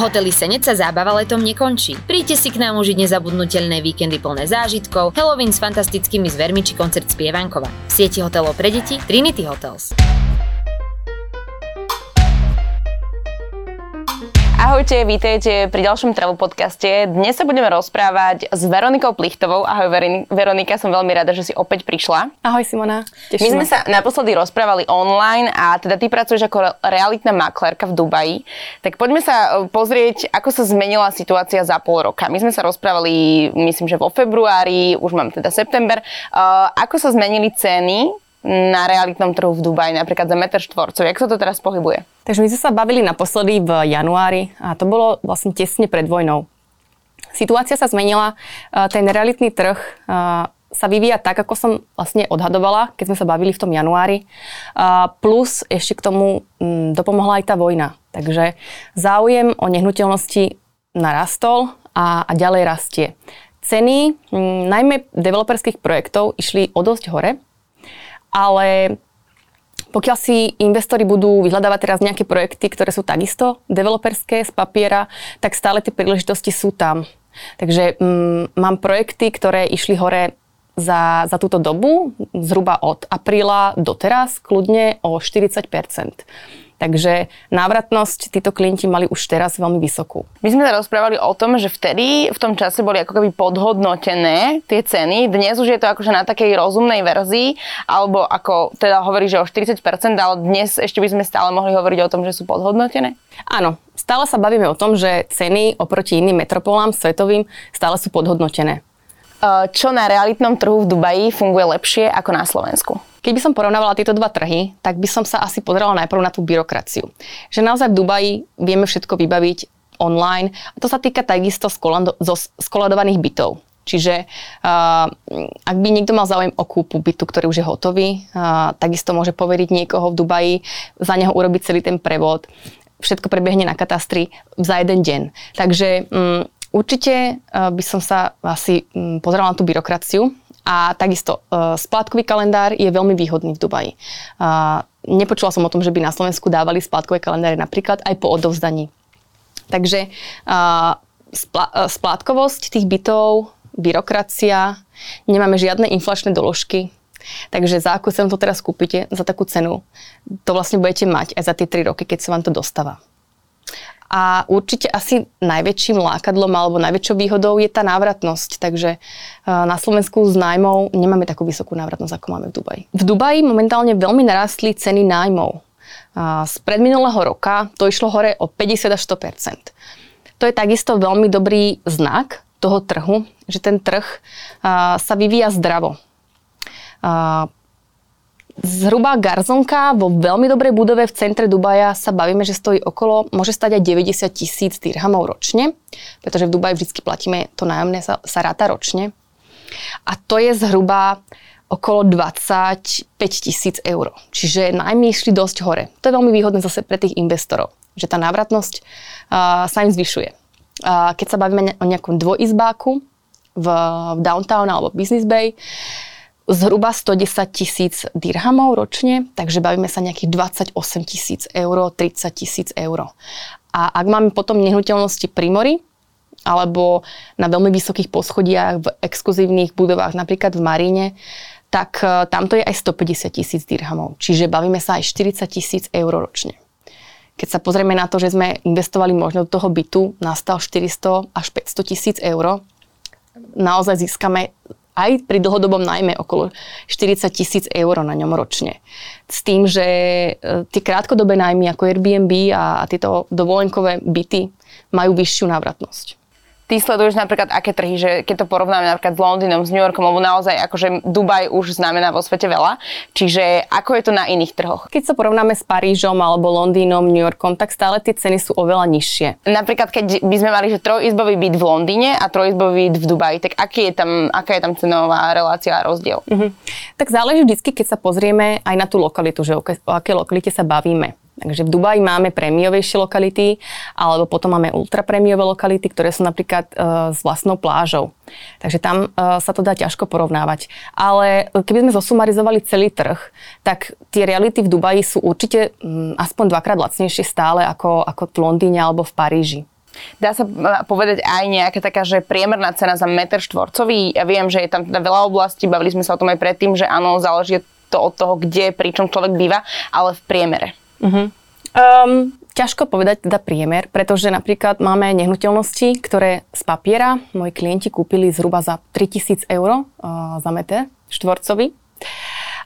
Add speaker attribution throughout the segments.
Speaker 1: Hotely Senec sa zábava letom nekončí. Príďte si k nám užiť nezabudnutelné víkendy plné zážitkov, Halloween s fantastickými zvermi či koncert spievankova. V sieti hotelov pre deti Trinity Hotels.
Speaker 2: Ahojte, vítajte pri ďalšom Travel podcaste. Dnes sa budeme rozprávať s Veronikou Plichtovou. Ahoj Veronika, som veľmi rada, že si opäť prišla.
Speaker 3: Ahoj Simona.
Speaker 2: Teším My sme sa naposledy rozprávali online a teda ty pracuješ ako realitná maklérka v Dubaji. Tak poďme sa e, pozrieť, ako sa zmenila situácia za pol roka. My sme sa rozprávali, myslím, že vo februári, už mám teda september. Uh, ako sa zmenili ceny na realitnom trhu v Dubaji, napríklad za meter štvorcov. Jak sa to teraz pohybuje?
Speaker 3: Takže my sme sa bavili naposledy v januári a to bolo vlastne tesne pred vojnou. Situácia sa zmenila, ten realitný trh sa vyvíja tak, ako som vlastne odhadovala, keď sme sa bavili v tom januári. Plus ešte k tomu mm, dopomohla aj tá vojna. Takže záujem o nehnuteľnosti narastol a, a ďalej rastie. Ceny, mm, najmä developerských projektov, išli o dosť hore ale pokiaľ si investori budú vyhľadávať teraz nejaké projekty, ktoré sú takisto developerské z papiera, tak stále tie príležitosti sú tam. Takže mm, mám projekty, ktoré išli hore za, za túto dobu, zhruba od apríla do teraz, kľudne o 40 Takže návratnosť títo klienti mali už teraz veľmi vysokú.
Speaker 2: My sme sa rozprávali o tom, že vtedy v tom čase boli ako keby podhodnotené tie ceny. Dnes už je to akože na takej rozumnej verzii, alebo ako teda hovorí, že o 40%, ale dnes ešte by sme stále mohli hovoriť o tom, že sú podhodnotené?
Speaker 3: Áno, stále sa bavíme o tom, že ceny oproti iným metropolám svetovým stále sú podhodnotené.
Speaker 2: Čo na realitnom trhu v Dubaji funguje lepšie ako na Slovensku?
Speaker 3: Keď by som porovnávala tieto dva trhy, tak by som sa asi pozerala najprv na tú byrokraciu. Že naozaj v Dubaji vieme všetko vybaviť online. A to sa týka takisto skoladovaných bytov. Čiže uh, ak by niekto mal záujem o kúpu bytu, ktorý už je hotový, uh, takisto môže poveriť niekoho v Dubaji, za neho urobiť celý ten prevod. Všetko prebehne na katastri za jeden deň. Takže um, určite uh, by som sa asi um, pozerala na tú byrokraciu a takisto uh, splátkový kalendár je veľmi výhodný v Dubaji. Uh, nepočula som o tom, že by na Slovensku dávali splátkové kalendáre napríklad aj po odovzdaní. Takže splátkovosť tých bytov, byrokracia, nemáme žiadne inflačné doložky, Takže za akú cenu to teraz kúpite, za takú cenu, to vlastne budete mať aj za tie 3 roky, keď sa vám to dostáva. A určite asi najväčším lákadlom alebo najväčšou výhodou je tá návratnosť. Takže e, na Slovensku s nájmou nemáme takú vysokú návratnosť, ako máme v Dubaji. V Dubaji momentálne veľmi narastli ceny nájmov. Z predminulého roka to išlo hore o 50 až 100% To je takisto veľmi dobrý znak toho trhu, že ten trh sa vyvíja zdravo Zhruba garzonka vo veľmi dobrej budove v centre Dubaja sa bavíme, že stojí okolo, môže stať aj 90 tisíc dirhamov ročne, pretože v Dubaji vždy platíme to nájomné sa, sa ráta ročne. A to je zhruba okolo 25 tisíc eur. Čiže najmä išli dosť hore. To je veľmi výhodné zase pre tých investorov, že tá návratnosť uh, sa im zvyšuje. Uh, keď sa bavíme o nejakom dvojizbáku v, v downtown alebo Business Bay, zhruba 110 tisíc dirhamov ročne, takže bavíme sa nejakých 28 tisíc eur, 30 tisíc eur. A ak máme potom nehnuteľnosti pri mori, alebo na veľmi vysokých poschodiach v exkluzívnych budovách, napríklad v Maríne, tak e, tamto je aj 150 tisíc dirhamov. Čiže bavíme sa aj 40 tisíc eur ročne. Keď sa pozrieme na to, že sme investovali možno do toho bytu, nastal 400 až 500 tisíc eur, naozaj získame aj pri dlhodobom najmä okolo 40 tisíc eur na ňom ročne. S tým, že e, tie krátkodobé najmy ako Airbnb a, tieto dovolenkové byty majú vyššiu návratnosť
Speaker 2: ty sleduješ napríklad aké trhy, že keď to porovnáme napríklad s Londýnom, s New Yorkom, lebo naozaj akože Dubaj už znamená vo svete veľa. Čiže ako je to na iných trhoch?
Speaker 3: Keď sa porovnáme s Parížom alebo Londýnom, New Yorkom, tak stále tie ceny sú oveľa nižšie.
Speaker 2: Napríklad keď by sme mali že trojizbový byt v Londýne a trojizbový byt v Dubaji, tak aký je tam, aká je tam cenová relácia a rozdiel? Uh-huh.
Speaker 3: Tak záleží vždy, keď sa pozrieme aj na tú lokalitu, že o, o aké lokalite sa bavíme. Takže v Dubaji máme prémiovejšie lokality, alebo potom máme ultraprémiové lokality, ktoré sú napríklad e, s vlastnou plážou. Takže tam e, sa to dá ťažko porovnávať. Ale keby sme zosumarizovali celý trh, tak tie reality v Dubaji sú určite m, mm, aspoň dvakrát lacnejšie stále ako, ako v Londýne alebo v Paríži.
Speaker 2: Dá sa povedať aj nejaká taká, že priemerná cena za meter štvorcový? Ja viem, že je tam teda veľa oblastí, bavili sme sa o tom aj predtým, že áno, záleží to od toho, kde, pričom človek býva, ale v priemere. Uh-huh.
Speaker 3: Um, ťažko povedať teda priemer, pretože napríklad máme nehnuteľnosti, ktoré z papiera moji klienti kúpili zhruba za 3000 eur uh, za meter štvorcový.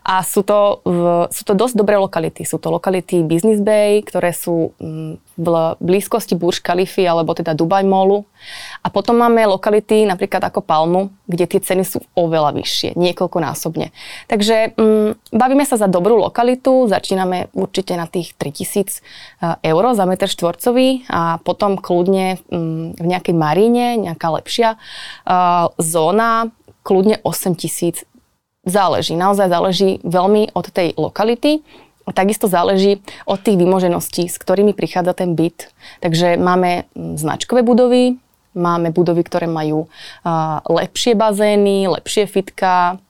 Speaker 3: A sú to, sú to dosť dobré lokality. Sú to lokality Business Bay, ktoré sú mm, v blízkosti Burj Khalifa alebo teda Dubai Mallu. A potom máme lokality napríklad ako Palmu, kde tie ceny sú oveľa vyššie, niekoľkonásobne. Takže mm, bavíme sa za dobrú lokalitu, začíname určite na tých 3000 e, eur za meter štvorcový a potom kľudne mm, v nejakej maríne, nejaká lepšia uh, zóna, kľudne 8000 Záleží, naozaj záleží veľmi od tej lokality. Takisto záleží od tých vymožeností, s ktorými prichádza ten byt. Takže máme mm, značkové budovy, máme budovy, ktoré majú lepšie bazény, lepšie fitka,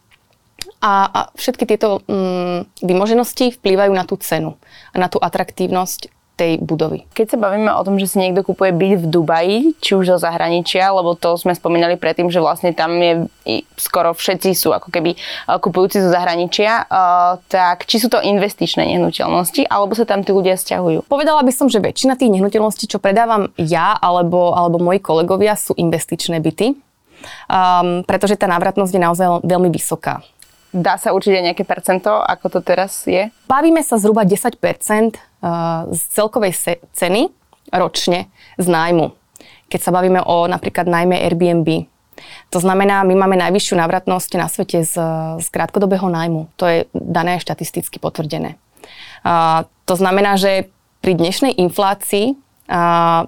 Speaker 3: a, a všetky tieto mm, vymoženosti vplývajú na tú cenu a na tú atraktívnosť tej budovy.
Speaker 2: Keď sa bavíme o tom, že si niekto kupuje byt v Dubaji, či už zo zahraničia, lebo to sme spomínali predtým, že vlastne tam je skoro všetci sú ako keby e, kupujúci zo zahraničia, uh, tak či sú to investičné nehnuteľnosti, alebo sa tam tí ľudia stiahujú?
Speaker 3: Povedala by som, že väčšina tých nehnuteľností, čo predávam ja alebo, alebo moji kolegovia, sú investičné byty. Um, pretože tá návratnosť je naozaj veľmi vysoká.
Speaker 2: Dá sa určite nejaké percento, ako to teraz je?
Speaker 3: Bavíme sa zhruba 10% eh, z celkovej ceny ročne z nájmu. Keď sa bavíme o napríklad najmä Airbnb. To znamená, my máme najvyššiu návratnosť na svete z, z krátkodobého nájmu. To je dané štatisticky potvrdené. A, to znamená, že pri dnešnej inflácii a,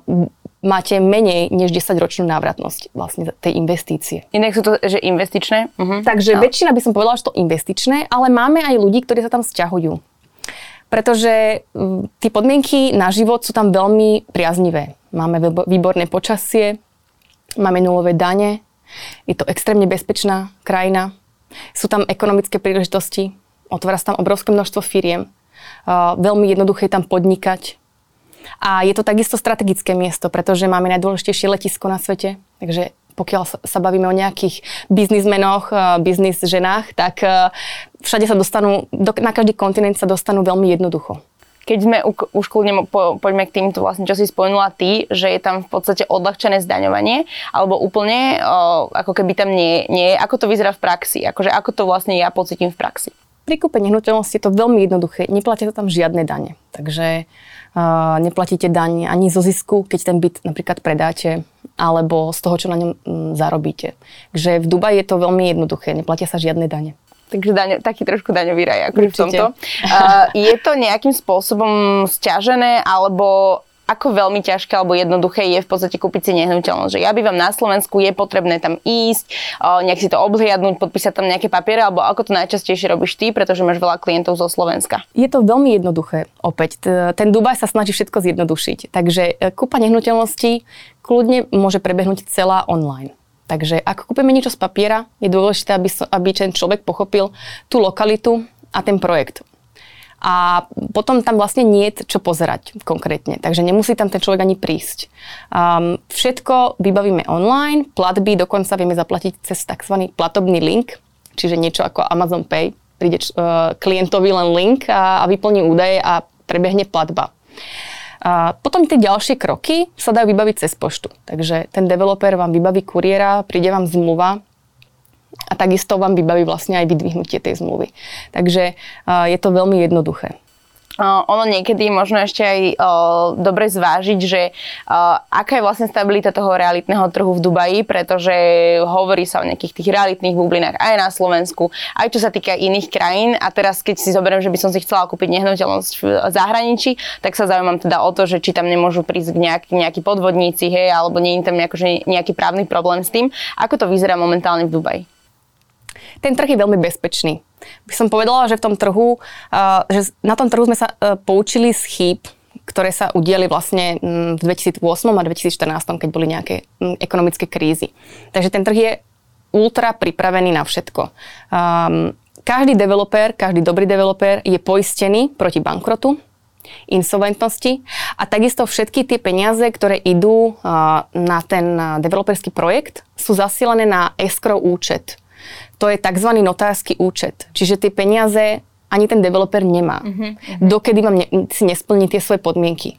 Speaker 3: máte menej než 10-ročnú návratnosť vlastne tej investície.
Speaker 2: Inak sú to, že investičné?
Speaker 3: Uh-huh. Takže no. väčšina by som povedala, že to investičné, ale máme aj ľudí, ktorí sa tam sťahujú. Pretože tie podmienky na život sú tam veľmi priaznivé. Máme výborné počasie, máme nulové dane, je to extrémne bezpečná krajina, sú tam ekonomické príležitosti, otvára sa tam obrovské množstvo firiem, veľmi jednoduché je tam podnikať, a je to takisto strategické miesto, pretože máme najdôležitejšie letisko na svete, takže pokiaľ sa bavíme o nejakých biznismenoch, eh, biznis ženách, tak eh, všade sa dostanú, na každý kontinent sa dostanú veľmi jednoducho.
Speaker 2: Keď sme už kľudne po, poďme k týmto vlastne, čo si spomenula ty, že je tam v podstate odľahčené zdaňovanie, alebo úplne o, ako keby tam nie, nie je. Ako to vyzerá v praxi? Akože ako to vlastne ja pocitím v praxi?
Speaker 3: Pri kúpe nehnuteľnosti je to veľmi jednoduché. Neplatia sa tam žiadne dane. Takže neplatíte daň ani zo zisku, keď ten byt napríklad predáte, alebo z toho, čo na ňom mm, zarobíte. Takže v Dubaji je to veľmi jednoduché, neplatia sa žiadne dane.
Speaker 2: Takže daň, taký trošku daňový raj ako v tomto. Uh, je to nejakým spôsobom stiažené, alebo ako veľmi ťažké alebo jednoduché je v podstate kúpiť si nehnuteľnosť. Že ja bývam na Slovensku, je potrebné tam ísť, nejak si to obhliadnúť, podpísať tam nejaké papiere, alebo ako to najčastejšie robíš ty, pretože máš veľa klientov zo Slovenska.
Speaker 3: Je to veľmi jednoduché. Opäť, ten Dubaj sa snaží všetko zjednodušiť. Takže e, kúpa nehnuteľností kľudne môže prebehnúť celá online. Takže ak kúpime niečo z papiera, je dôležité, aby, aby ten človek pochopil tú lokalitu a ten projekt a potom tam vlastne nie je čo pozerať konkrétne, takže nemusí tam ten človek ani prísť. Um, všetko vybavíme online, platby dokonca vieme zaplatiť cez tzv. platobný link, čiže niečo ako Amazon Pay, príde uh, klientovi len link a, a vyplní údaje a prebehne platba. A potom tie ďalšie kroky sa dajú vybaviť cez poštu. Takže ten developer vám vybaví kuriéra, príde vám zmluva, a takisto vám vybaví vlastne aj vydvihnutie tej zmluvy. Takže je to veľmi jednoduché.
Speaker 2: ono niekedy možno ešte aj uh, dobre zvážiť, že uh, aká je vlastne stabilita toho realitného trhu v Dubaji, pretože hovorí sa o nejakých tých realitných bublinách aj na Slovensku, aj čo sa týka iných krajín. A teraz, keď si zoberiem, že by som si chcela kúpiť nehnuteľnosť v zahraničí, tak sa zaujímam teda o to, že či tam nemôžu prísť nejakí, nejakí podvodníci, hej, alebo nie je tam nejaký, nejaký právny problém s tým. Ako to vyzerá momentálne v Dubaji?
Speaker 3: Ten trh je veľmi bezpečný. By som povedala, že v tom trhu, že na tom trhu sme sa e, poučili z chýb, ktoré sa udiali vlastne v 2008 a 2014, keď boli nejaké ekonomické krízy. Takže ten trh je ultra pripravený na všetko. Um, každý developer, každý dobrý developer je poistený proti bankrotu. insolventnosti a takisto všetky tie peniaze, ktoré idú na ten developerský projekt, sú zasielané na escrow účet. To je tzv. notársky účet. Čiže tie peniaze ani ten developer nemá. Uh-huh. Dokedy vám ne, si nesplní tie svoje podmienky.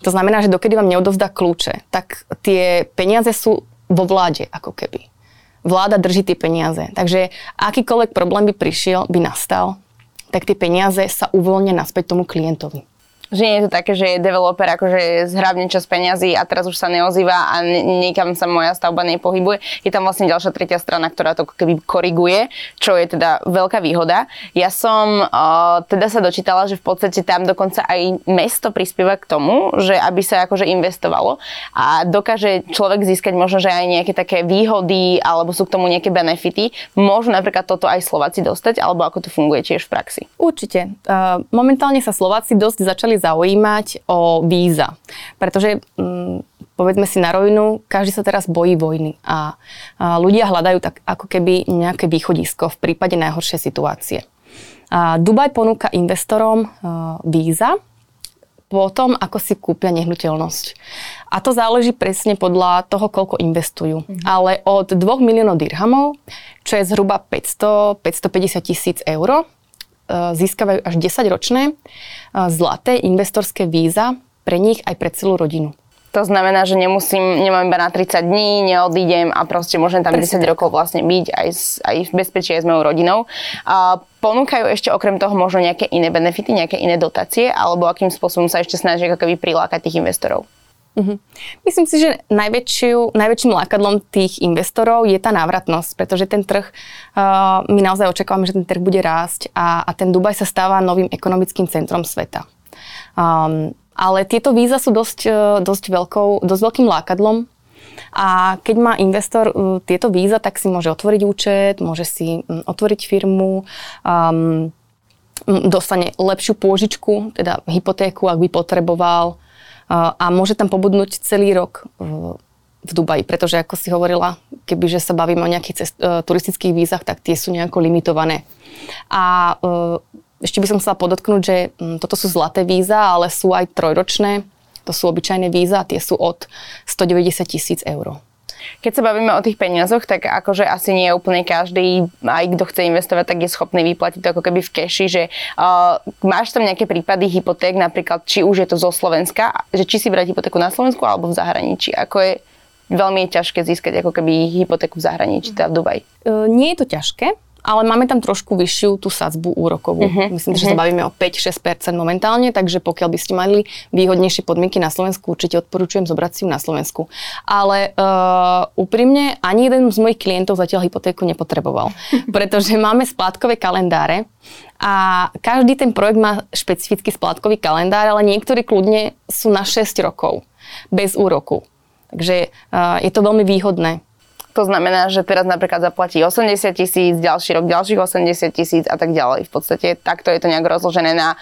Speaker 3: To znamená, že dokedy vám neodovzdá kľúče, tak tie peniaze sú vo vláde, ako keby. Vláda drží tie peniaze. Takže akýkoľvek problém by prišiel, by nastal, tak tie peniaze sa uvoľnia naspäť tomu klientovi.
Speaker 2: Že nie je to také, že je developer akože zhrabne čas peňazí a teraz už sa neozýva a niekam sa moja stavba nepohybuje. Je tam vlastne ďalšia tretia strana, ktorá to keby koriguje, čo je teda veľká výhoda. Ja som uh, teda sa dočítala, že v podstate tam dokonca aj mesto prispieva k tomu, že aby sa akože investovalo a dokáže človek získať možno, že aj nejaké také výhody alebo sú k tomu nejaké benefity. Môžu napríklad toto aj Slováci dostať, alebo ako to funguje tiež v praxi?
Speaker 3: Určite. Uh, momentálne sa Slováci dosť začali zaujímať o víza. Pretože hm, povedzme si na rovinu, každý sa teraz bojí vojny a, a ľudia hľadajú tak ako keby nejaké východisko v prípade najhoršej situácie. A Dubaj ponúka investorom a, víza po tom, ako si kúpia nehnuteľnosť. A to záleží presne podľa toho, koľko investujú. Mhm. Ale od 2 miliónov dirhamov, čo je zhruba 500-550 tisíc eur, E, získavajú až 10-ročné e, zlaté investorské víza pre nich aj pre celú rodinu.
Speaker 2: To znamená, že nemusím, nemám iba na 30 dní, neodídem a proste môžem tam Presne 10 tak. rokov vlastne byť aj, aj v bezpečí aj s mojou rodinou. A ponúkajú ešte okrem toho možno nejaké iné benefity, nejaké iné dotácie, alebo akým spôsobom sa ešte snažia ako keby prilákať tých investorov?
Speaker 3: Uh-huh. Myslím si, že najväčším lákadlom tých investorov je tá návratnosť, pretože ten trh, uh, my naozaj očakávame, že ten trh bude rásť a, a ten Dubaj sa stáva novým ekonomickým centrom sveta. Um, ale tieto víza sú dosť, uh, dosť, veľkou, dosť veľkým lákadlom a keď má investor uh, tieto víza, tak si môže otvoriť účet, môže si um, otvoriť firmu, um, dostane lepšiu pôžičku, teda hypotéku, ak by potreboval, a môže tam pobudnúť celý rok v Dubaji, pretože ako si hovorila, kebyže sa bavíme o nejakých cest, uh, turistických vízach, tak tie sú nejako limitované. A uh, ešte by som chcela podotknúť, že um, toto sú zlaté víza, ale sú aj trojročné, to sú obyčajné víza, tie sú od 190 tisíc eur.
Speaker 2: Keď sa bavíme o tých peniazoch, tak akože asi nie je úplne každý, aj kto chce investovať, tak je schopný vyplatiť to ako keby v keši, že uh, máš tam nejaké prípady hypoték, napríklad či už je to zo Slovenska, že či si brať hypotéku na Slovensku alebo v zahraničí, ako je veľmi ťažké získať ako keby hypotéku v zahraničí, teda v Dubaji.
Speaker 3: Uh, nie je to ťažké, ale máme tam trošku vyššiu tú sadzbu úrokovú. Uh-huh. Myslím, uh-huh. že sa mhm. bavíme o 5-6% momentálne, takže pokiaľ by ste mali výhodnejšie podmienky na Slovensku, určite odporúčujem zobrať si ju na Slovensku. Ale uh, úprimne, ani jeden z mojich klientov zatiaľ hypotéku nepotreboval, pretože máme splátkové kalendáre a každý ten projekt má špecifický splátkový kalendár, ale niektorí kľudne sú na 6 rokov bez úroku. Takže uh, je to veľmi výhodné.
Speaker 2: To znamená, že teraz napríklad zaplatí 80 tisíc, ďalší rok ďalších 80 tisíc a tak ďalej. V podstate takto je to nejak rozložené na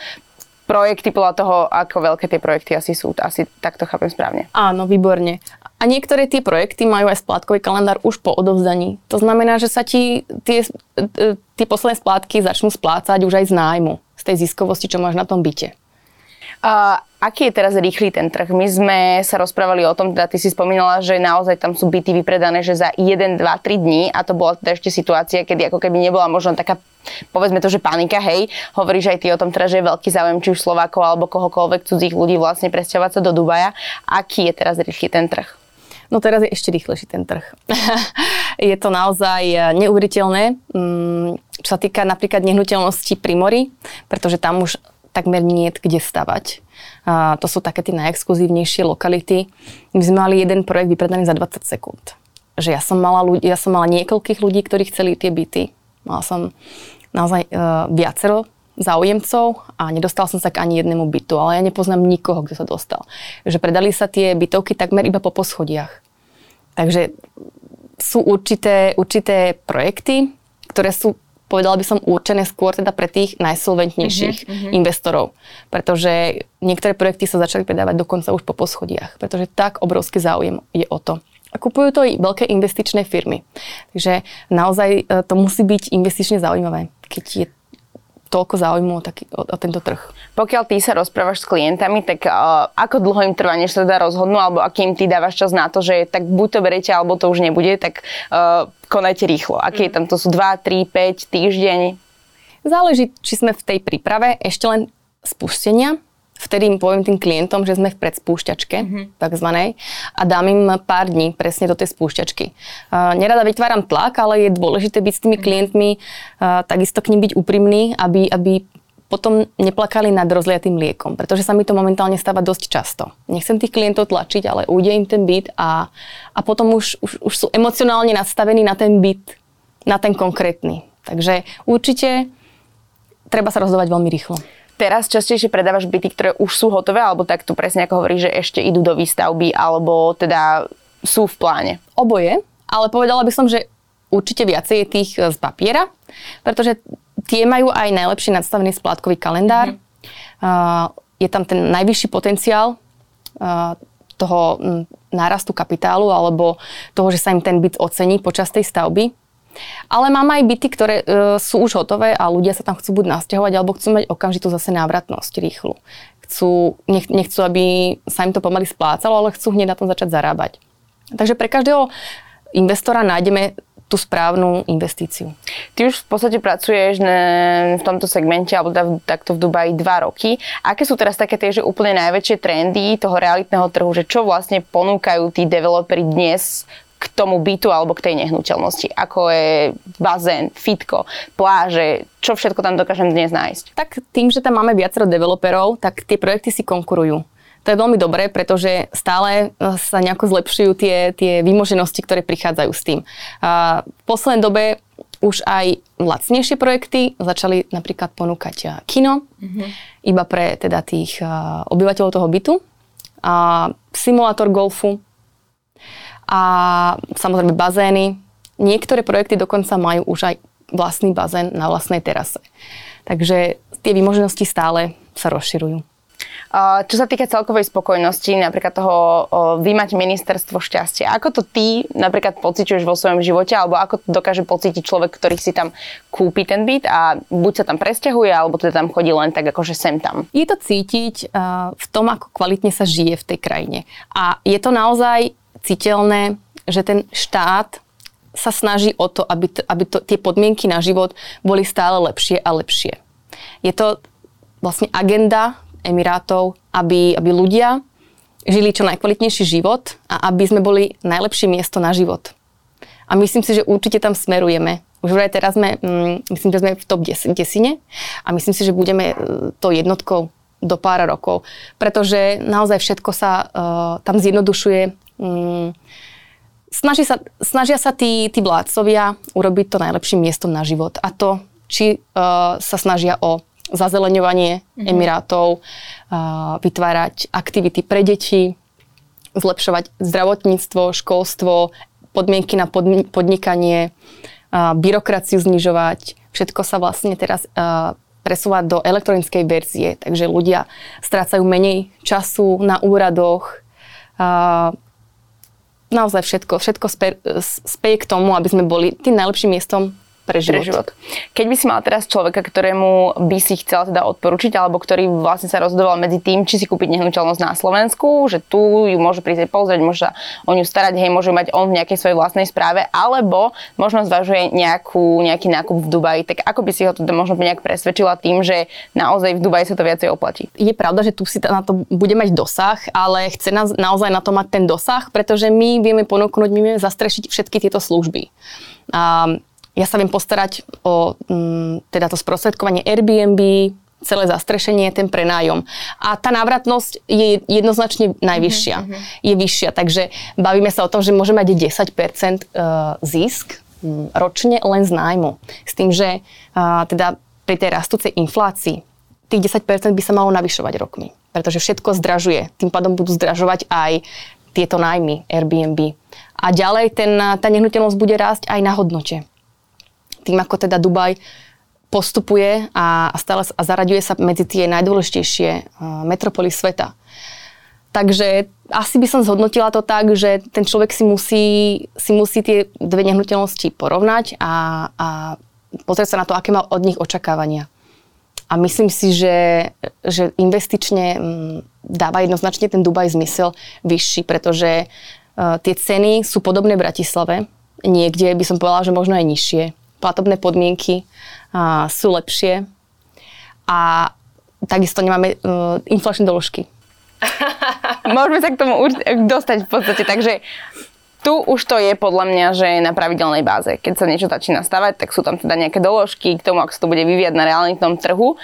Speaker 2: projekty podľa toho, ako veľké tie projekty asi sú. Asi takto chápem správne.
Speaker 3: Áno, výborne. A niektoré tie projekty majú aj splátkový kalendár už po odovzdaní. To znamená, že sa ti tie, e, tie posledné splátky začnú splácať už aj z nájmu, z tej ziskovosti, čo máš na tom byte.
Speaker 2: Aký je teraz rýchly ten trh? My sme sa rozprávali o tom, teda ty si spomínala, že naozaj tam sú byty vypredané, že za 1, 2, 3 dní a to bola teda ešte situácia, kedy ako keby nebola možno taká povedzme to, že panika, hej, hovoríš aj ty o tom teda, že je veľký záujem či už Slovákov alebo kohokoľvek cudzích ľudí vlastne presťahovať sa do Dubaja. Aký je teraz rýchly ten trh?
Speaker 3: No teraz je ešte rýchlejší ten trh. je to naozaj neuveriteľné, mm, čo sa týka napríklad nehnuteľnosti pri mori, pretože tam už takmer nie kde stavať. A to sú také tie najexkluzívnejšie lokality. My sme mali jeden projekt vypredaný za 20 sekúnd. Že ja som mala, ľudí, ja som mala niekoľkých ľudí, ktorí chceli tie byty. Mala som naozaj uh, viacero záujemcov a nedostal som sa k ani jednému bytu, ale ja nepoznám nikoho, kto sa dostal. Že predali sa tie bytovky takmer iba po poschodiach. Takže sú určité, určité projekty, ktoré sú povedala by som určené skôr teda pre tých najsolventnejších uh-huh, uh-huh. investorov. Pretože niektoré projekty sa začali predávať dokonca už po poschodiach, pretože tak obrovský záujem je o to. A kupujú to i veľké investičné firmy. Takže naozaj e, to musí byť investične zaujímavé, keď je toľko záujmu o, taký, o, o tento trh.
Speaker 2: Pokiaľ ty sa rozprávaš s klientami, tak uh, ako dlho im trvá, než sa teda rozhodnú, alebo akým ty dávaš čas na to, že tak buď to berete, alebo to už nebude, tak uh, konajte rýchlo. Aký je tam, to sú 2, 3, 5 týždeň?
Speaker 3: Záleží, či sme v tej príprave ešte len spustenia, vtedy im poviem tým klientom, že sme v predspúšťačke, mm-hmm. takzvanej, a dám im pár dní presne do tej spúšťačky. Uh, nerada vytváram tlak, ale je dôležité byť s tými klientmi, uh, takisto k nim byť úprimný, aby, aby potom neplakali nad rozliatým liekom, pretože sa mi to momentálne stáva dosť často. Nechcem tých klientov tlačiť, ale ujde im ten byt a, a potom už, už, už sú emocionálne nastavení na ten byt, na ten konkrétny. Takže určite treba sa rozhodovať veľmi rýchlo.
Speaker 2: Teraz častejšie predávaš byty, ktoré už sú hotové, alebo tak tu presne ako hovoríš, že ešte idú do výstavby, alebo teda sú v pláne?
Speaker 3: Oboje, ale povedala by som, že určite viacej je tých z papiera, pretože tie majú aj najlepšie nadstavený splátkový kalendár. Mm-hmm. Uh, je tam ten najvyšší potenciál uh, toho nárastu kapitálu alebo toho, že sa im ten byt ocení počas tej stavby. Ale mám aj byty, ktoré e, sú už hotové a ľudia sa tam chcú buď nasťahovať, alebo chcú mať okamžitú zase návratnosť rýchlu. Chcú, nech, nechcú, aby sa im to pomaly splácalo, ale chcú hneď na tom začať zarábať. Takže pre každého investora nájdeme tú správnu investíciu.
Speaker 2: Ty už v podstate pracuješ v tomto segmente, alebo teda takto v Dubaji dva roky. Aké sú teraz také tie, že úplne najväčšie trendy toho realitného trhu, že čo vlastne ponúkajú tí developeri dnes k tomu bytu alebo k tej nehnuteľnosti, ako je bazén, fitko, pláže, čo všetko tam dokážem dnes nájsť.
Speaker 3: Tak tým, že tam máme viacero developerov, tak tie projekty si konkurujú. To je veľmi dobré, pretože stále e, sa nejako zlepšujú tie, tie výmoženosti, ktoré prichádzajú s tým. A v poslednej dobe už aj lacnejšie projekty začali napríklad ponúkať e, kino, mm-hmm. iba pre teda tých e, obyvateľov toho bytu, a simulátor golfu, a samozrejme bazény. Niektoré projekty dokonca majú už aj vlastný bazén na vlastnej terase. Takže tie výmožnosti stále sa rozširujú.
Speaker 2: Čo sa týka celkovej spokojnosti, napríklad toho vymať ministerstvo šťastia, ako to ty napríklad pociťuješ vo svojom živote, alebo ako to dokáže pocítiť človek, ktorý si tam kúpi ten byt a buď sa tam presťahuje, alebo teda tam chodí len tak akože sem tam?
Speaker 3: Je to cítiť v tom, ako kvalitne sa žije v tej krajine. A je to naozaj citeľné, že ten štát sa snaží o to, aby, t- aby to, tie podmienky na život boli stále lepšie a lepšie. Je to vlastne agenda Emirátov, aby, aby ľudia žili čo najkvalitnejší život a aby sme boli najlepšie miesto na život. A myslím si, že určite tam smerujeme. Už aj teraz sme, mm, myslím, že sme v top des- desine a myslím si, že budeme e, to jednotkou do pár rokov. Pretože naozaj všetko sa uh, tam zjednodušuje mm, snaží sa, snažia sa tí, tí vládcovia urobiť to najlepším miestom na život. A to, či uh, sa snažia o zazeleňovanie mm-hmm. Emirátov, uh, vytvárať aktivity pre deti, zlepšovať zdravotníctvo, školstvo, podmienky na podnikanie, uh, byrokraciu znižovať. Všetko sa vlastne teraz uh, presúva do elektronickej verzie, takže ľudia strácajú menej času na úradoch, uh, naozaj všetko, všetko speje k tomu, aby sme boli tým najlepším miestom pre život. pre život.
Speaker 2: Keď by si mal teraz človeka, ktorému by si chcela teda odporučiť, alebo ktorý vlastne sa rozhodoval medzi tým, či si kúpiť nehnuteľnosť na Slovensku, že tu ju môže prísť pozrieť, môže sa o ňu starať, hej, môže mať on v nejakej svojej vlastnej správe, alebo možno zvažuje nejakú, nejaký nákup v Dubaji, tak ako by si ho teda možno nejak presvedčila tým, že naozaj v Dubaji sa to viacej oplatí?
Speaker 3: Je pravda, že tu si na to bude mať dosah, ale chce nás naozaj na to mať ten dosah, pretože my vieme ponúknuť, my vieme zastrešiť všetky tieto služby. A ja sa viem postarať o m, mm, teda to sprostredkovanie Airbnb, celé zastrešenie, ten prenájom. A tá návratnosť je jednoznačne najvyššia. Mm-hmm. Je vyššia, takže bavíme sa o tom, že môže mať 10% e, zisk mm, ročne len z nájmu. S tým, že teda pri tej rastúcej inflácii tých 10% by sa malo navyšovať rokmi. Pretože všetko zdražuje. Tým pádom budú zdražovať aj tieto nájmy Airbnb. A ďalej ten, tá nehnuteľnosť bude rásť aj na hodnote tým, ako teda Dubaj postupuje a, stále a zaraďuje sa medzi tie najdôležitejšie uh, metropoly sveta. Takže asi by som zhodnotila to tak, že ten človek si musí, si musí tie dve nehnuteľnosti porovnať a, a pozrieť sa na to, aké má od nich očakávania. a myslím si, že, že investične mm, dáva jednoznačne ten Dubaj zmysel vyšší, pretože uh, tie ceny sú podobné Bratislave. Niekde by som povedala, že možno aj nižšie. Platobné podmienky uh, sú lepšie a takisto nemáme uh, inflačné doložky.
Speaker 2: Môžeme sa k tomu už dostať v podstate, takže tu už to je podľa mňa, že na pravidelnej báze. Keď sa niečo začína stavať, tak sú tam teda nejaké doložky k tomu, ako sa to bude vyvíjať na realitnom trhu.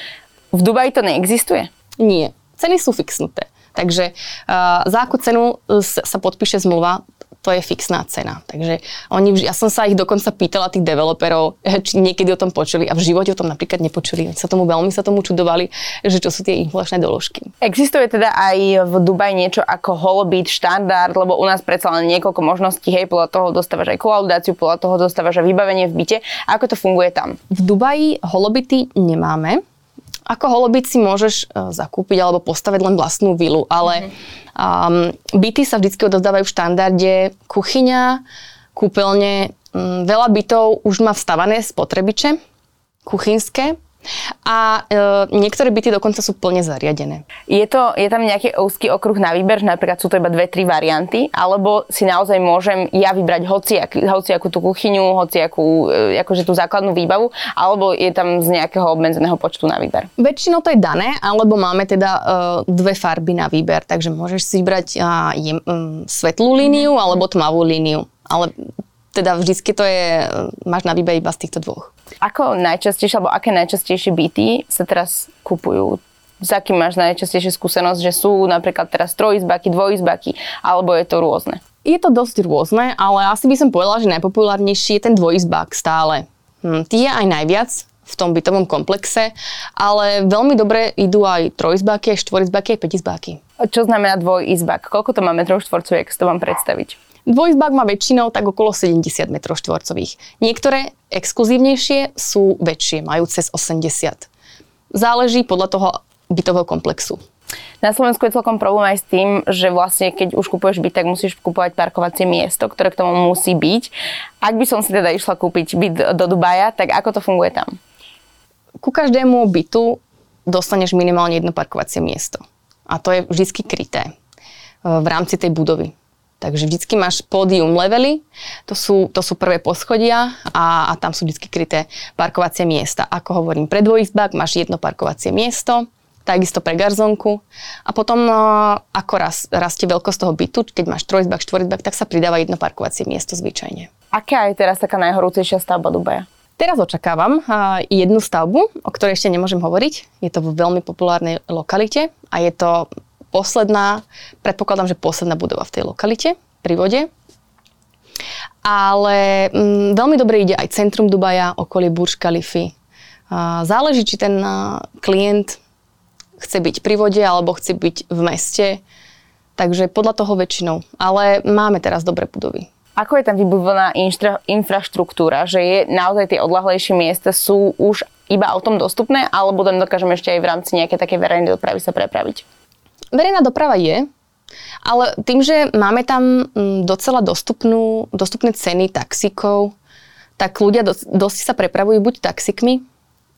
Speaker 2: V Dubaji to neexistuje?
Speaker 3: Nie. Ceny sú fixnuté. Takže uh, za akú cenu sa podpíše zmluva, to je fixná cena. Takže oni, ja som sa ich dokonca pýtala, tých developerov, či niekedy o tom počuli a v živote o tom napríklad nepočuli. Sa tomu veľmi sa tomu čudovali, že čo sú tie inflačné doložky.
Speaker 2: Existuje teda aj v Dubaji niečo ako holobit štandard, lebo u nás predsa len niekoľko možností, hej, podľa toho dostávaš aj kolaudáciu, podľa toho dostávaš aj vybavenie v byte. Ako to funguje tam?
Speaker 3: V Dubaji holobity nemáme, ako holobit si môžeš uh, zakúpiť alebo postaviť len vlastnú vilu, ale um, byty sa vždy odozdávajú v štandarde. Kuchyňa, kúpeľne, um, veľa bytov už má vstavané spotrebiče kuchynské, a e, niektoré byty dokonca sú plne zariadené.
Speaker 2: Je, to, je tam nejaký úzky okruh na výber, že napríklad sú to iba dve, tri varianty, alebo si naozaj môžem ja vybrať hoci, hoci akú tú kuchyňu, hoci akú, e, akože tú základnú výbavu, alebo je tam z nejakého obmedzeného počtu na výber?
Speaker 3: Väčšinou to je dané, alebo máme teda e, dve farby na výber, takže môžeš si vybrať uh, je, um, svetlú líniu alebo tmavú líniu. Ale teda vždycky to je, máš na výber iba z týchto dvoch.
Speaker 2: Ako najčastejšie, alebo aké najčastejšie byty sa teraz kupujú? S akým máš najčastejšie skúsenosť, že sú napríklad teraz trojizbaky, dvojizbaky, alebo je to rôzne?
Speaker 3: Je to dosť rôzne, ale asi by som povedala, že najpopulárnejší je ten dvojizbak stále. Hm, tí je aj najviac v tom bytovom komplexe, ale veľmi dobre idú aj trojizbáky, aj štvorizbáky, aj petizbáky.
Speaker 2: Čo znamená dvojizbak? Koľko to má metrov štvorcových, ak to mám predstaviť?
Speaker 3: Dvojizbák má väčšinou tak okolo 70 m štvorcových. Niektoré exkluzívnejšie sú väčšie, majú cez 80. Záleží podľa toho bytového komplexu.
Speaker 2: Na Slovensku je celkom problém aj s tým, že vlastne keď už kupuješ byt, tak musíš kupovať parkovacie miesto, ktoré k tomu musí byť. Ak by som si teda išla kúpiť byt do Dubaja, tak ako to funguje tam?
Speaker 3: Ku každému bytu dostaneš minimálne jedno parkovacie miesto. A to je vždy kryté v rámci tej budovy. Takže vždycky máš pódium levely, to sú, to sú prvé poschodia a, a tam sú vždycky kryté parkovacie miesta. Ako hovorím, pre dvojizbák máš jedno parkovacie miesto, takisto pre garzonku a potom no, ako raz, rastie veľkosť toho bytu, keď máš trojizbák, štvorizbák, tak sa pridáva jedno parkovacie miesto zvyčajne.
Speaker 2: Aká je teraz taká najhorúcejšia stavba Dubaja?
Speaker 3: Teraz očakávam jednu stavbu, o ktorej ešte nemôžem hovoriť. Je to v veľmi populárnej lokalite a je to posledná, predpokladám, že posledná budova v tej lokalite pri vode. Ale mm, veľmi dobre ide aj centrum Dubaja, okolie Burj Khalifa. Záleží, či ten klient chce byť pri vode alebo chce byť v meste. Takže podľa toho väčšinou. Ale máme teraz dobré budovy.
Speaker 2: Ako je tam vybudovaná infra, infraštruktúra, že je naozaj tie odlahlejšie miesta sú už iba autom dostupné, alebo tam dokážeme ešte aj v rámci nejakej také verejnej dopravy sa prepraviť?
Speaker 3: Verejná doprava je, ale tým, že máme tam mm, docela dostupnú, dostupné ceny taxíkov, tak ľudia dosť, sa prepravujú buď taxikmi,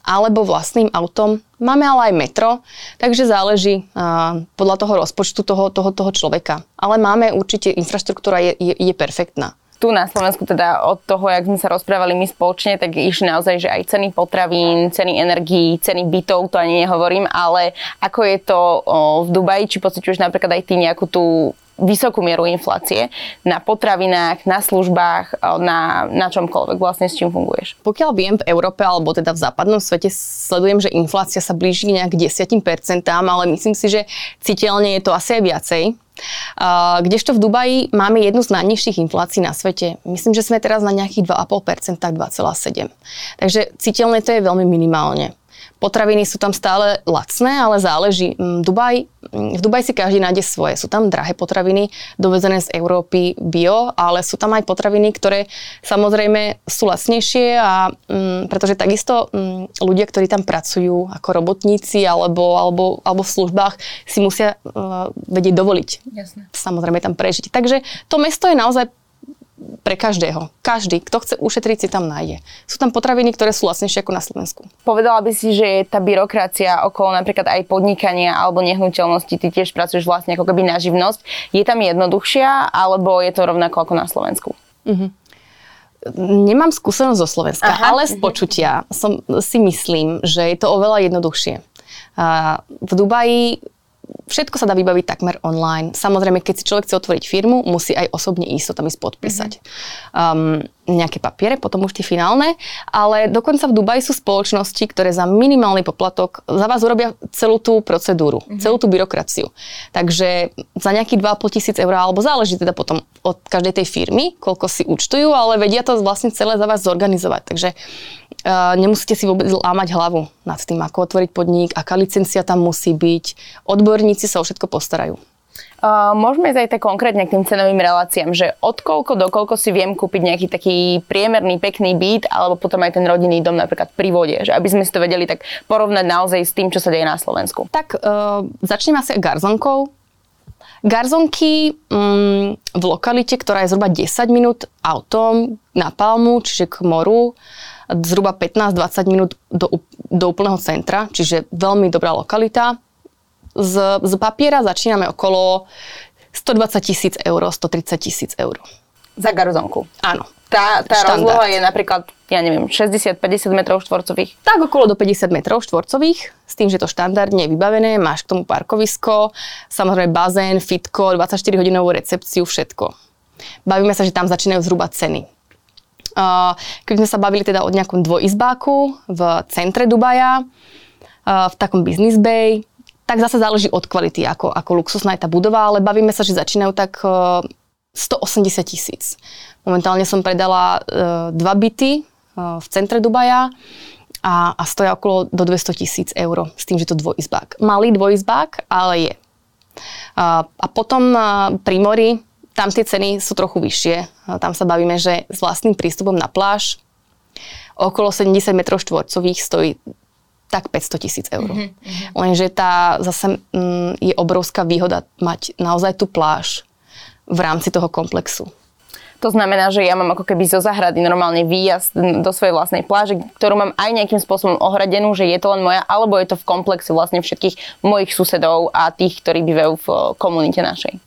Speaker 3: alebo vlastným autom. Máme ale aj metro, takže záleží uh, podľa toho rozpočtu toho, toho, toho človeka. Ale máme určite, infraštruktúra je, je, je perfektná
Speaker 2: tu na Slovensku teda od toho, jak sme sa rozprávali my spoločne, tak išli naozaj, že aj ceny potravín, ceny energií, ceny bytov, to ani nehovorím, ale ako je to o, v Dubaji, či pociťuješ napríklad aj ty nejakú tú vysokú mieru inflácie na potravinách, na službách, na, na čomkoľvek vlastne s čím funguješ.
Speaker 3: Pokiaľ viem v Európe alebo teda v západnom svete sledujem, že inflácia sa blíži nejak 10%, ale myslím si, že citeľne je to asi aj viacej. Uh, kdežto v Dubaji máme jednu z najnižších inflácií na svete. Myslím, že sme teraz na nejakých 2,5%, 2,7%. Takže citeľné to je veľmi minimálne. Potraviny sú tam stále lacné, ale záleží. Mm, Dubaj, mm, v Dubaji si každý nájde svoje. Sú tam drahé potraviny, dovezené z Európy bio, ale sú tam aj potraviny, ktoré samozrejme sú lacnejšie a um, pretože takisto um, ľudia, ktorí tam pracujú ako robotníci alebo, alebo, alebo v službách si musia uh, vedieť dovoliť. Jasne. Samozrejme tam prežiť. Takže to mesto je naozaj pre každého. Každý, kto chce ušetriť, si tam nájde. Sú tam potraviny, ktoré sú lacnejšie ako na Slovensku.
Speaker 2: Povedala by si, že tá byrokracia okolo napríklad aj podnikania alebo nehnuteľnosti, ty tiež pracuješ vlastne ako keby na živnosť, je tam jednoduchšia alebo je to rovnako ako na Slovensku? Uh-huh.
Speaker 3: Nemám skúsenosť zo Slovenska, Aha, ale z počutia som, si myslím, že je to oveľa jednoduchšie. V Dubaji všetko sa dá vybaviť takmer online. Samozrejme, keď si človek chce otvoriť firmu, musí aj osobne ísť to tam ísť podpísať. Mm-hmm. Um, nejaké papiere, potom už tie finálne, ale dokonca v Dubaji sú spoločnosti, ktoré za minimálny poplatok za vás urobia celú tú procedúru, mm-hmm. celú tú byrokraciu. Takže za nejakých 2,5 tisíc eur, alebo záleží teda potom od každej tej firmy, koľko si účtujú, ale vedia to vlastne celé za vás zorganizovať. Takže nemusíte si vôbec lámať hlavu nad tým, ako otvoriť podnik, aká licencia tam musí byť. Odborníci sa o všetko postarajú.
Speaker 2: Uh, môžeme ísť aj tak konkrétne k tým cenovým reláciám, že od koľko do koľko si viem kúpiť nejaký taký priemerný, pekný byt, alebo potom aj ten rodinný dom napríklad pri vode, že aby sme si to vedeli tak porovnať naozaj s tým, čo sa deje na Slovensku.
Speaker 3: Tak uh, začnem asi garzonkou. Garzonky um, v lokalite, ktorá je zhruba 10 minút autom na Palmu, čiže k moru, zhruba 15-20 minút do, do úplného centra, čiže veľmi dobrá lokalita z, z papiera začíname okolo 120 tisíc eur, 130 tisíc eur.
Speaker 2: Za garzonku?
Speaker 3: Áno.
Speaker 2: Tá, tá rozloha je napríklad, ja neviem, 60-50 metrov štvorcových?
Speaker 3: Tak okolo do 50 metrov štvorcových, s tým, že to štandardne je vybavené, máš k tomu parkovisko, samozrejme bazén, fitko, 24-hodinovú recepciu, všetko. Bavíme sa, že tam začínajú zhruba ceny. Keď sme sa bavili teda o nejakom dvojizbáku v centre Dubaja, v takom business bay, tak zase záleží od kvality, ako, ako luxusná je tá budova, ale bavíme sa, že začínajú tak 180 e, tisíc. Momentálne som predala dva byty v centre Dubaja a, a stoja okolo do 200 tisíc eur s tým, že to dvojizbák. Malý dvojizbák, ale je. A potom pri mori, tam tie ceny sú trochu vyššie. Tam sa bavíme, že s vlastným prístupom na pláž okolo 70 m štvorcových stojí tak 500 tisíc eur. Mm-hmm. Lenže tá zase mm, je obrovská výhoda mať naozaj tú pláž v rámci toho komplexu.
Speaker 2: To znamená, že ja mám ako keby zo zahrady normálne výjazd do svojej vlastnej pláže, ktorú mám aj nejakým spôsobom ohradenú, že je to len moja, alebo je to v komplexe vlastne všetkých mojich susedov a tých, ktorí bývajú v komunite našej.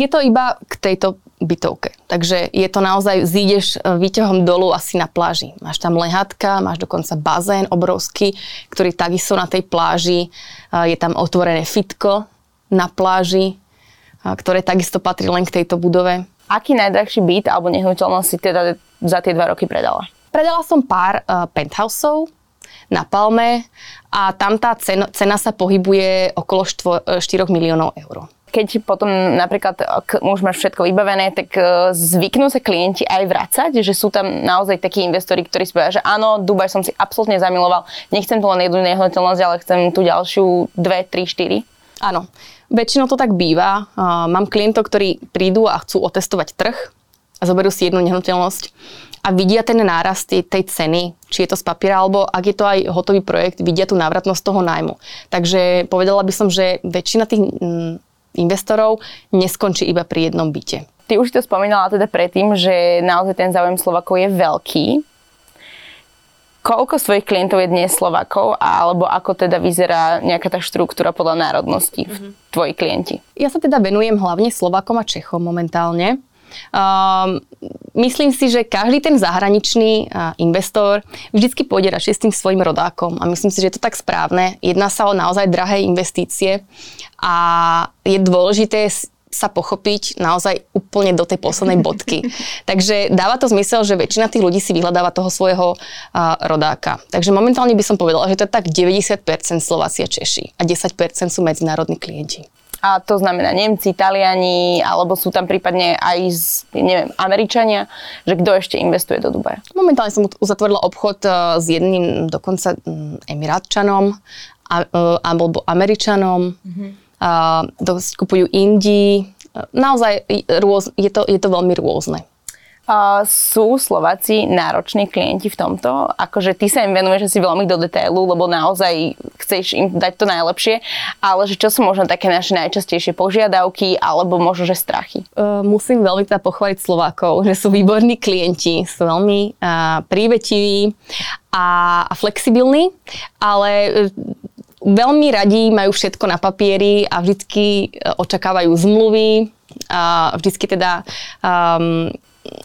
Speaker 3: Je to iba k tejto bytovke. Takže je to naozaj, zídeš e, výťahom dolu asi na pláži. Máš tam lehatka, máš dokonca bazén obrovský, ktorý takisto na tej pláži. E, je tam otvorené fitko na pláži, e, ktoré takisto patrí len k tejto budove.
Speaker 2: Aký najdrahší byt alebo nehnuteľnosť si teda za tie dva roky predala?
Speaker 3: Predala som pár uh, penthouseov na Palme a tam tá cena, cena sa pohybuje okolo 4 miliónov eur
Speaker 2: keď potom napríklad už máš všetko vybavené, tak e, zvyknú sa klienti aj vracať, že sú tam naozaj takí investori, ktorí si povedia, že áno, Dubaj som si absolútne zamiloval, nechcem tu len jednu nehnuteľnosť, ale chcem tú ďalšiu dve, tri, štyri.
Speaker 3: Áno, väčšinou to tak býva. Mám klientov, ktorí prídu a chcú otestovať trh a zoberú si jednu nehnuteľnosť a vidia ten nárast tej, tej ceny, či je to z papiera, alebo ak je to aj hotový projekt, vidia tú návratnosť toho nájmu. Takže povedala by som, že väčšina tých investorov neskončí iba pri jednom byte.
Speaker 2: Ty už to spomínala teda predtým, že naozaj ten záujem Slovakov je veľký. Koľko svojich klientov je dnes Slovakov alebo ako teda vyzerá nejaká tá štruktúra podľa národnosti, mm-hmm. tvoji klienti?
Speaker 3: Ja sa teda venujem hlavne Slovakom a Čechom momentálne. Um, myslím si, že každý ten zahraničný uh, investor vždycky pôjde radšej s tým svojim rodákom a myslím si, že je to tak správne. Jedná sa o naozaj drahé investície a je dôležité sa pochopiť naozaj úplne do tej poslednej bodky. Takže dáva to zmysel, že väčšina tých ľudí si vyhľadáva toho svojho uh, rodáka. Takže momentálne by som povedala, že to je tak 90% Slováci a Češi a 10% sú medzinárodní klienti.
Speaker 2: A to znamená Nemci, Taliani, alebo sú tam prípadne aj z, neviem, Američania, že kto ešte investuje do Dubaja?
Speaker 3: Momentálne som uzatvorila obchod e, s jedným dokonca Emirátčanom e, alebo Američanom. Mm-hmm. dosť kupujú Indii. Naozaj je to, je to veľmi rôzne.
Speaker 2: Sú Slováci nároční klienti v tomto? Akože ty sa im venuješ asi veľmi do detailu, lebo naozaj chceš im dať to najlepšie, ale že čo sú možno také naše najčastejšie požiadavky alebo možno, že strachy?
Speaker 3: Musím veľmi teda pochváliť Slovákov, že sú výborní klienti, sú veľmi uh, prívetiví a, a flexibilní, ale uh, veľmi radí majú všetko na papieri a vždycky očakávajú zmluvy, a vždycky teda um,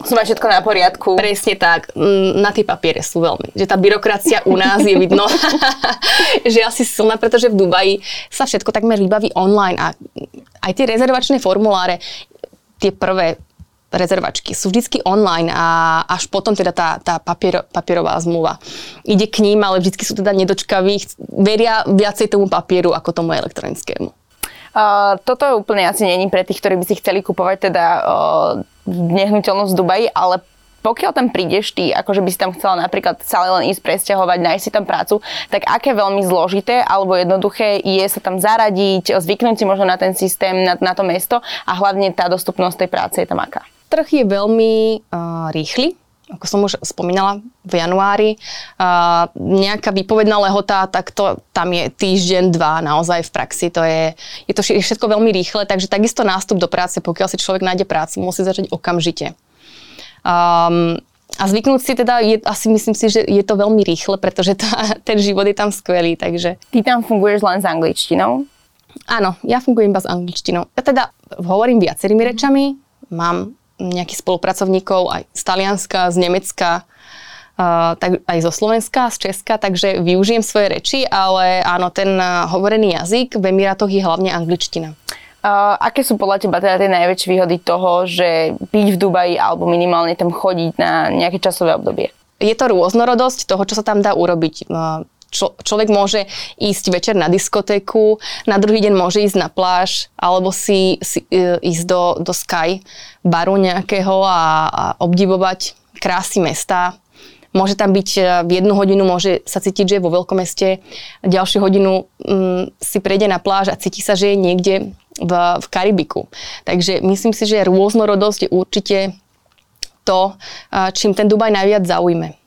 Speaker 2: sú mať všetko na poriadku.
Speaker 3: Presne tak. Mm, na tie papiere sú veľmi. Že tá byrokracia u nás je vidno, že asi silná, pretože v Dubaji sa všetko takmer vybaví online a aj tie rezervačné formuláre, tie prvé rezervačky sú vždycky online a až potom teda tá, tá papier, papierová zmluva ide k ním, ale vždycky sú teda nedočkaví, veria viacej tomu papieru ako tomu elektronickému.
Speaker 2: Uh, toto úplne asi není pre tých, ktorí by si chceli kupovať teda uh, nehnuteľnosť v Dubaji, ale pokiaľ tam prídeš ty, akože by si tam chcela napríklad celé len ísť presťahovať, nájsť si tam prácu, tak aké veľmi zložité alebo jednoduché je sa tam zaradiť, zvyknúť si možno na ten systém, na, na to mesto a hlavne tá dostupnosť tej práce je tam aká?
Speaker 3: Trh je veľmi uh, rýchly, ako som už spomínala, v januári. Uh, nejaká výpovedná lehota, tak to tam je týždeň, dva naozaj v praxi. To je, je to všetko veľmi rýchle, takže takisto nástup do práce, pokiaľ si človek nájde prácu, musí začať okamžite. Um, a zvyknúť si teda, je, asi myslím si, že je to veľmi rýchle, pretože tá, ten život je tam skvelý, takže...
Speaker 2: Ty tam funguješ len s angličtinou?
Speaker 3: Áno, ja fungujem iba s angličtinou. Ja teda hovorím viacerými rečami, mám nejakých spolupracovníkov aj z Talianska, z Nemecka, Uh, tak aj zo Slovenska, z Česka, takže využijem svoje reči, ale áno, ten uh, hovorený jazyk v Emirátoch je hlavne angličtina.
Speaker 2: Uh, aké sú podľa teba teda tie najväčšie výhody toho, že byť v Dubaji alebo minimálne tam chodiť na nejaké časové obdobie?
Speaker 3: Je to rôznorodosť toho, čo sa tam dá urobiť. Uh, Člo, človek môže ísť večer na diskotéku, na druhý deň môže ísť na pláž, alebo si, si e, ísť do, do Sky baru nejakého a, a obdivovať krásy mesta. Môže tam byť e, v jednu hodinu, môže sa cítiť, že je vo veľkomeste, ďalšiu hodinu mm, si prejde na pláž a cíti sa, že je niekde v, v Karibiku. Takže myslím si, že rôznorodosť je určite to, čím ten Dubaj najviac zaujme.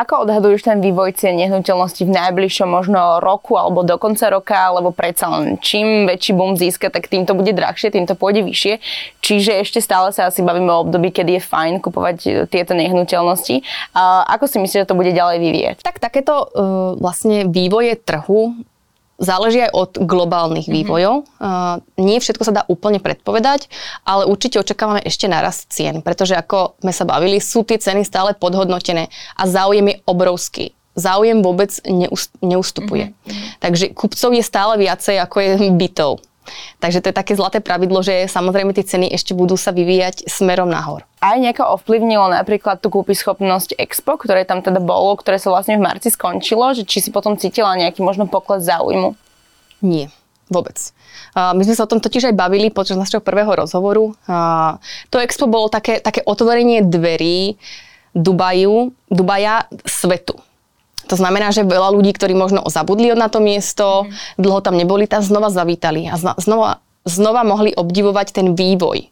Speaker 2: Ako odhaduješ ten vývoj cien nehnuteľnosti v najbližšom možno roku alebo do konca roka, alebo predsa len čím väčší boom získa, tak tým to bude drahšie, tým to pôjde vyššie. Čiže ešte stále sa asi bavíme o období, kedy je fajn kupovať e, tieto nehnuteľnosti. A ako si myslíš, že to bude ďalej vyvieť?
Speaker 3: Tak takéto uh, vlastne vývoje trhu záleží aj od globálnych mm-hmm. vývojov. Uh, nie všetko sa dá úplne predpovedať, ale určite očakávame ešte narast cien, pretože ako sme sa bavili, sú tie ceny stále podhodnotené a záujem je obrovský. Záujem vôbec neust- neustupuje. Mm-hmm. Takže kupcov je stále viacej ako je bytov. Takže to je také zlaté pravidlo, že samozrejme tie ceny ešte budú sa vyvíjať smerom nahor.
Speaker 2: Aj nejako ovplyvnilo napríklad tú kúpyschopnosť Expo, ktoré tam teda bolo, ktoré sa vlastne v marci skončilo, že či si potom cítila nejaký možno pokles záujmu?
Speaker 3: Nie, vôbec. My sme sa o tom totiž aj bavili počas našeho prvého rozhovoru. To Expo bolo také, také otvorenie dverí Dubaju, Dubaja svetu to znamená, že veľa ľudí, ktorí možno zabudli na to miesto, mm. dlho tam neboli, tam znova zavítali a znova, znova mohli obdivovať ten vývoj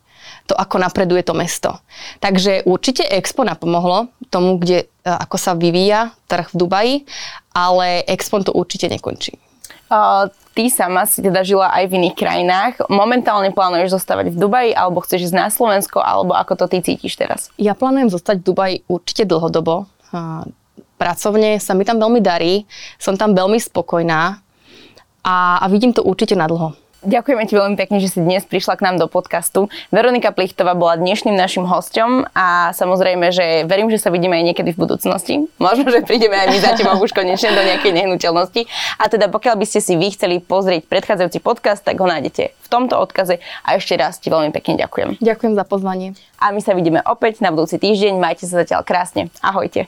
Speaker 3: to, ako napreduje to mesto. Takže určite Expo napomohlo tomu, kde, e, ako sa vyvíja trh v Dubaji, ale Expo to určite nekončí.
Speaker 2: Uh, ty sama si teda žila aj v iných krajinách. Momentálne plánuješ zostávať v Dubaji, alebo chceš ísť na Slovensko, alebo ako to ty cítiš teraz?
Speaker 3: Ja plánujem zostať v Dubaji určite dlhodobo. Uh, pracovne sa mi tam veľmi darí, som tam veľmi spokojná a, a vidím to určite na dlho.
Speaker 2: Ďakujeme ti veľmi pekne, že si dnes prišla k nám do podcastu. Veronika Plichtová bola dnešným našim hostom a samozrejme, že verím, že sa vidíme aj niekedy v budúcnosti. Možno, že prídeme aj my za teba už konečne do nejakej nehnuteľnosti. A teda pokiaľ by ste si vy chceli pozrieť predchádzajúci podcast, tak ho nájdete v tomto odkaze a ešte raz ti veľmi pekne ďakujem.
Speaker 3: Ďakujem za pozvanie.
Speaker 2: A my sa vidíme opäť na budúci týždeň. Majte sa zatiaľ krásne. Ahojte.